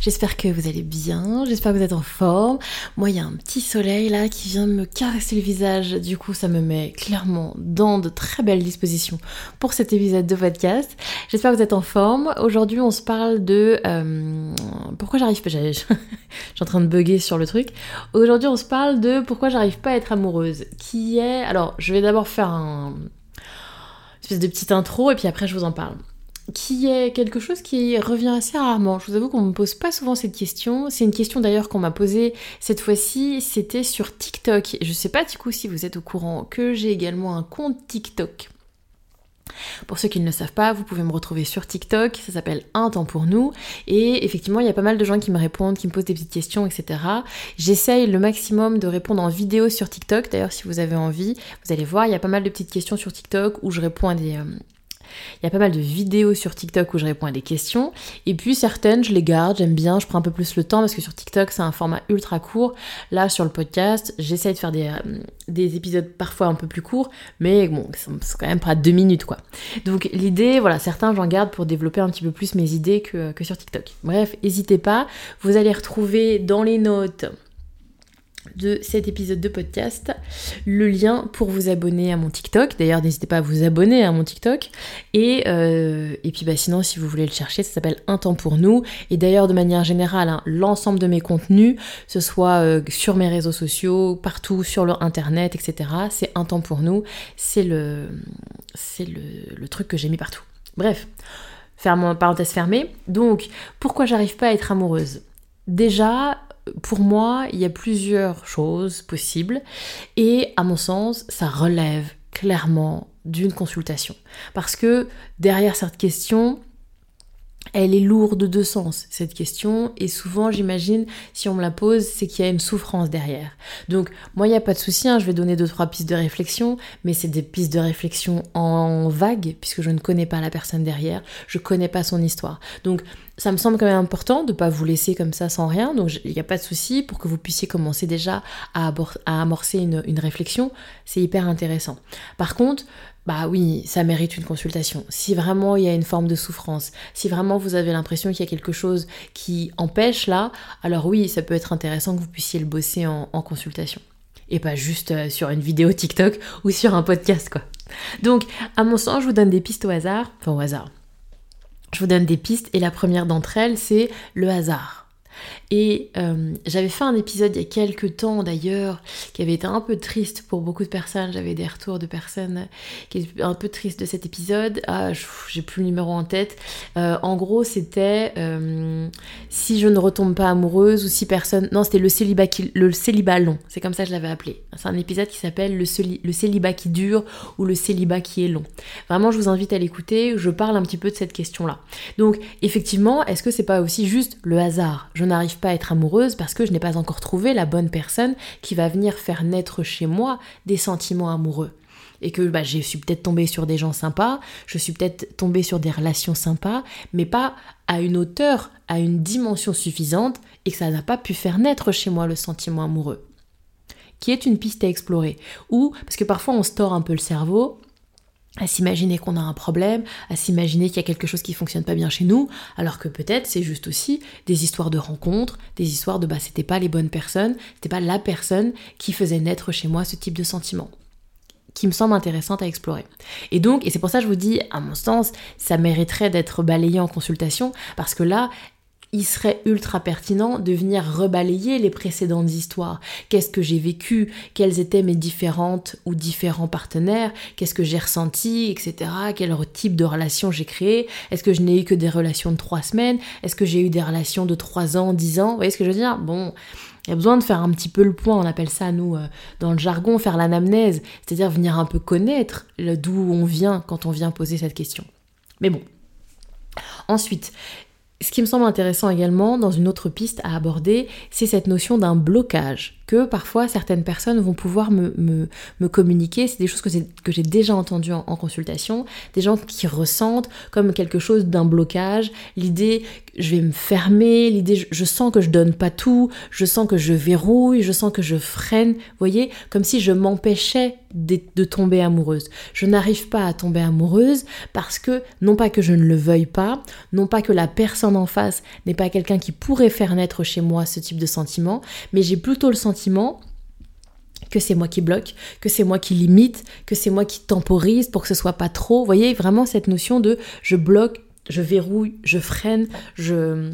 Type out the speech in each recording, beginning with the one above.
J'espère que vous allez bien, j'espère que vous êtes en forme. Moi, il y a un petit soleil là qui vient me caresser le visage. Du coup, ça me met clairement dans de très belles dispositions pour cet épisode de podcast. J'espère que vous êtes en forme. Aujourd'hui, on se parle de... Euh, pourquoi j'arrive pas... Je suis en train de bugger sur le truc. Aujourd'hui, on se parle de pourquoi j'arrive pas à être amoureuse. Qui est... Alors, je vais d'abord faire un... Une espèce de petite intro et puis après, je vous en parle qui est quelque chose qui revient assez rarement. Je vous avoue qu'on me pose pas souvent cette question. C'est une question d'ailleurs qu'on m'a posée cette fois-ci, c'était sur TikTok. Je sais pas du coup si vous êtes au courant que j'ai également un compte TikTok. Pour ceux qui ne le savent pas, vous pouvez me retrouver sur TikTok, ça s'appelle Un temps pour nous. Et effectivement, il y a pas mal de gens qui me répondent, qui me posent des petites questions, etc. J'essaye le maximum de répondre en vidéo sur TikTok. D'ailleurs, si vous avez envie, vous allez voir, il y a pas mal de petites questions sur TikTok où je réponds à des, euh, il y a pas mal de vidéos sur TikTok où je réponds à des questions. Et puis certaines, je les garde, j'aime bien, je prends un peu plus le temps parce que sur TikTok, c'est un format ultra court. Là, sur le podcast, j'essaye de faire des, euh, des, épisodes parfois un peu plus courts, mais bon, c'est quand même pas deux minutes quoi. Donc l'idée, voilà, certains, j'en garde pour développer un petit peu plus mes idées que, que sur TikTok. Bref, n'hésitez pas, vous allez retrouver dans les notes de cet épisode de podcast le lien pour vous abonner à mon TikTok. D'ailleurs, n'hésitez pas à vous abonner à mon TikTok. Et, euh, et puis bah, sinon, si vous voulez le chercher, ça s'appelle Un temps pour nous. Et d'ailleurs, de manière générale, hein, l'ensemble de mes contenus, ce soit euh, sur mes réseaux sociaux, partout sur le internet, etc., c'est Un temps pour nous. C'est le, c'est le, le truc que j'ai mis partout. Bref, ferme, parenthèse fermée. Donc, pourquoi j'arrive pas à être amoureuse? Déjà, pour moi, il y a plusieurs choses possibles et à mon sens, ça relève clairement d'une consultation. Parce que derrière cette question, elle est lourde de sens, cette question, et souvent, j'imagine, si on me la pose, c'est qu'il y a une souffrance derrière. Donc, moi, il n'y a pas de souci, hein, je vais donner deux, trois pistes de réflexion, mais c'est des pistes de réflexion en vague, puisque je ne connais pas la personne derrière, je ne connais pas son histoire. Donc, ça me semble quand même important de ne pas vous laisser comme ça sans rien, donc il n'y a pas de souci pour que vous puissiez commencer déjà à, amorcer une, réflexion, c'est hyper intéressant. Par contre, bah oui, ça mérite une consultation. Si vraiment il y a une forme de souffrance, si vraiment vous avez l'impression qu'il y a quelque chose qui empêche là, alors oui, ça peut être intéressant que vous puissiez le bosser en, consultation. Et pas juste euh, sur une vidéo TikTok ou sur un podcast, quoi. Donc, à mon sens, je vous donne des pistes au hasard. Enfin, au hasard. Je vous donne des pistes et la première d'entre elles, c'est le hasard. Et euh, j'avais fait un épisode il y a quelques temps d'ailleurs, qui avait été un peu triste pour beaucoup de personnes. J'avais des retours de personnes qui étaient un peu tristes de cet épisode. Ah, j'ai plus le numéro en tête. Euh, en gros, c'était euh, si je ne retombe pas amoureuse ou si personne. Non, c'était le célibat, qui... le célibat long. C'est comme ça que je l'avais appelé. C'est un épisode qui s'appelle le, le célibat qui dure ou le célibat qui est long. Vraiment, je vous invite à l'écouter. Je parle un petit peu de cette question-là. Donc, effectivement, est-ce que c'est pas aussi juste le hasard? Je n'arrive pas être amoureuse parce que je n'ai pas encore trouvé la bonne personne qui va venir faire naître chez moi des sentiments amoureux. Et que bah, je suis peut-être tombée sur des gens sympas, je suis peut-être tombée sur des relations sympas, mais pas à une hauteur, à une dimension suffisante, et que ça n'a pas pu faire naître chez moi le sentiment amoureux. Qui est une piste à explorer. Ou, parce que parfois on store un peu le cerveau, à s'imaginer qu'on a un problème, à s'imaginer qu'il y a quelque chose qui fonctionne pas bien chez nous, alors que peut-être c'est juste aussi des histoires de rencontres, des histoires de bah c'était pas les bonnes personnes, c'était pas la personne qui faisait naître chez moi ce type de sentiment qui me semble intéressante à explorer. Et donc, et c'est pour ça que je vous dis, à mon sens, ça mériterait d'être balayé en consultation, parce que là, il serait ultra pertinent de venir rebalayer les précédentes histoires. Qu'est-ce que j'ai vécu? Quelles étaient mes différentes ou différents partenaires? Qu'est-ce que j'ai ressenti? Etc. Quel type de relation j'ai créé? Est-ce que je n'ai eu que des relations de trois semaines? Est-ce que j'ai eu des relations de trois ans, dix ans? Vous voyez ce que je veux dire? Bon, il y a besoin de faire un petit peu le point, on appelle ça, nous, euh, dans le jargon, faire l'anamnèse, c'est-à-dire venir un peu connaître d'où on vient quand on vient poser cette question. Mais bon. Ensuite, ce qui me semble intéressant également dans une autre piste à aborder, c'est cette notion d'un blocage que parfois certaines personnes vont pouvoir me, me, communiquer. C'est des choses que, j'ai déjà entendues en, consultation, des gens qui ressentent comme quelque chose d'un blocage, l'idée je vais me fermer, l'idée je, sens que je donne pas tout, je sens que je verrouille, je sens que je freine, vous voyez, comme si je m'empêchais de, tomber amoureuse. Je n'arrive pas à tomber amoureuse parce que non pas que je ne le veuille pas, non pas que la personne en face n'est pas quelqu'un qui pourrait faire naître chez moi ce type de sentiment, mais j'ai plutôt le sentiment que c'est moi qui bloque, que c'est moi qui limite, que c'est moi qui temporise pour que ce soit pas trop. Voyez vraiment cette notion de je bloque, je verrouille, je freine, je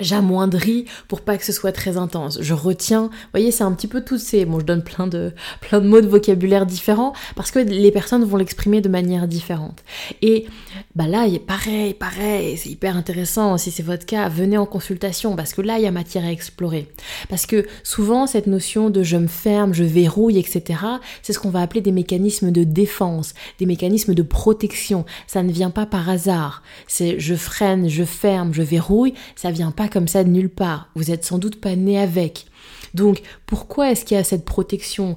j'amoindris pour pas que ce soit très intense. Je retiens. Vous voyez, c'est un petit peu tous ces. Bon, je donne plein de, plein de mots de vocabulaire différents parce que les personnes vont l'exprimer de manière différente. Et bah là, il est pareil, pareil. C'est hyper intéressant. Si c'est votre cas, venez en consultation parce que là, il y a matière à explorer. Parce que souvent, cette notion de je me ferme, je verrouille, etc., c'est ce qu'on va appeler des mécanismes de défense, des mécanismes de protection. Ça ne vient pas par hasard. C'est je freine, je ferme, je verrouille. Ça vient pas comme ça de nulle part. Vous êtes sans doute pas né avec. Donc, pourquoi est-ce qu'il y a cette protection?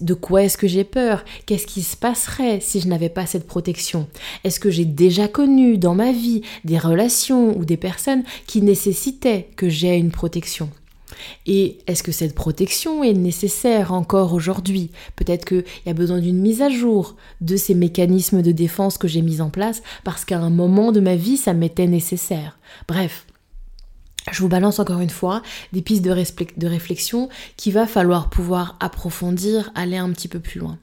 De quoi est-ce que j'ai peur? Qu'est-ce qui se passerait si je n'avais pas cette protection? Est-ce que j'ai déjà connu dans ma vie des relations ou des personnes qui nécessitaient que j'aie une protection? Et est-ce que cette protection est nécessaire encore aujourd'hui? Peut-être qu'il y a besoin d'une mise à jour de ces mécanismes de défense que j'ai mis en place parce qu'à un moment de ma vie, ça m'était nécessaire. Bref, je vous balance encore une fois des pistes de, réflexion qu'il va falloir pouvoir approfondir, aller un petit peu plus loin.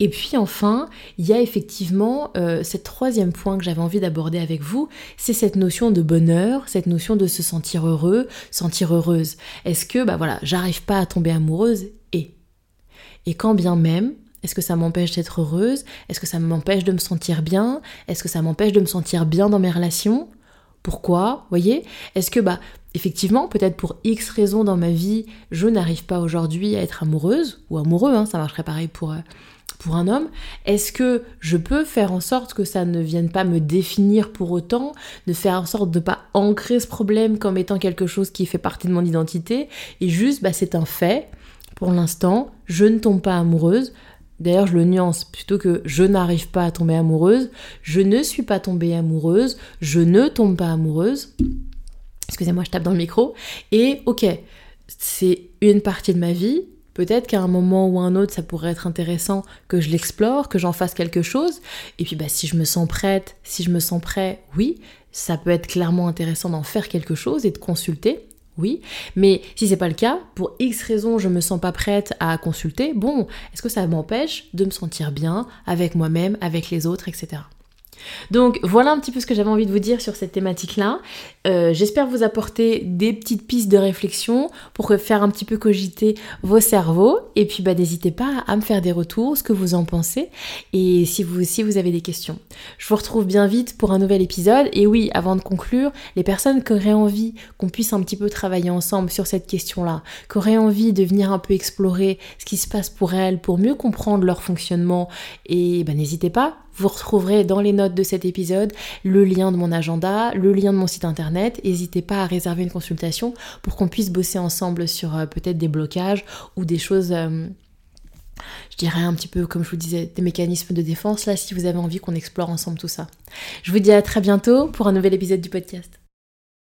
Et puis enfin, il y a effectivement euh, ce troisième point que j'avais envie d'aborder avec vous, c'est cette notion de bonheur, cette notion de se sentir heureux, sentir heureuse. Est-ce que, bah voilà, j'arrive pas à tomber amoureuse et Et quand bien même, est-ce que ça m'empêche d'être heureuse? Est-ce que ça m'empêche de me sentir bien? Est-ce que ça m'empêche de me sentir bien dans mes relations? Pourquoi Voyez Est-ce que, bah, effectivement, peut-être pour X raisons dans ma vie, je n'arrive pas aujourd'hui à être amoureuse, ou amoureux, hein, ça marcherait pareil pour, euh, pour un homme. Est-ce que je peux faire en sorte que ça ne vienne pas me définir pour autant, de faire en sorte de ne pas ancrer ce problème comme étant quelque chose qui fait partie de mon identité, et juste, bah, c'est un fait. Pour l'instant, je ne tombe pas amoureuse, D'ailleurs, je le nuance plutôt que je n'arrive pas à tomber amoureuse, je ne suis pas tombée amoureuse, je ne tombe pas amoureuse. Excusez-moi, je tape dans le micro. Et ok, c'est une partie de ma vie. Peut-être qu'à un moment ou un autre, ça pourrait être intéressant que je l'explore, que j'en fasse quelque chose. Et puis, bah, si je me sens prête, si je me sens prêt, oui, ça peut être clairement intéressant d'en faire quelque chose et de consulter oui. Mais si c'est pas le cas, pour X raisons, je me sens pas prête à consulter, bon, est-ce que ça m'empêche de me sentir bien avec moi-même, avec les autres, etc. Donc voilà un petit peu ce que j'avais envie de vous dire sur cette thématique-là. Euh, j'espère vous apporter des petites pistes de réflexion pour faire un petit peu cogiter vos cerveaux. Et puis bah, n'hésitez pas à me faire des retours, ce que vous en pensez. Et si vous aussi vous avez des questions. Je vous retrouve bien vite pour un nouvel épisode. Et oui, avant de conclure, les personnes qui auraient envie qu'on puisse un petit peu travailler ensemble sur cette question-là, qui auraient envie de venir un peu explorer ce qui se passe pour elles, pour mieux comprendre leur fonctionnement, et bah, n'hésitez pas, vous retrouverez dans les notes de cet épisode le lien de mon agenda, le lien de mon site internet. N'hésitez pas à réserver une consultation pour qu'on puisse bosser ensemble sur euh, peut-être des blocages ou des choses... Euh, je dirais un petit peu, comme je vous disais, des mécanismes de défense, là, si vous avez envie qu'on explore ensemble tout ça. Je vous dis à très bientôt pour un nouvel épisode du podcast.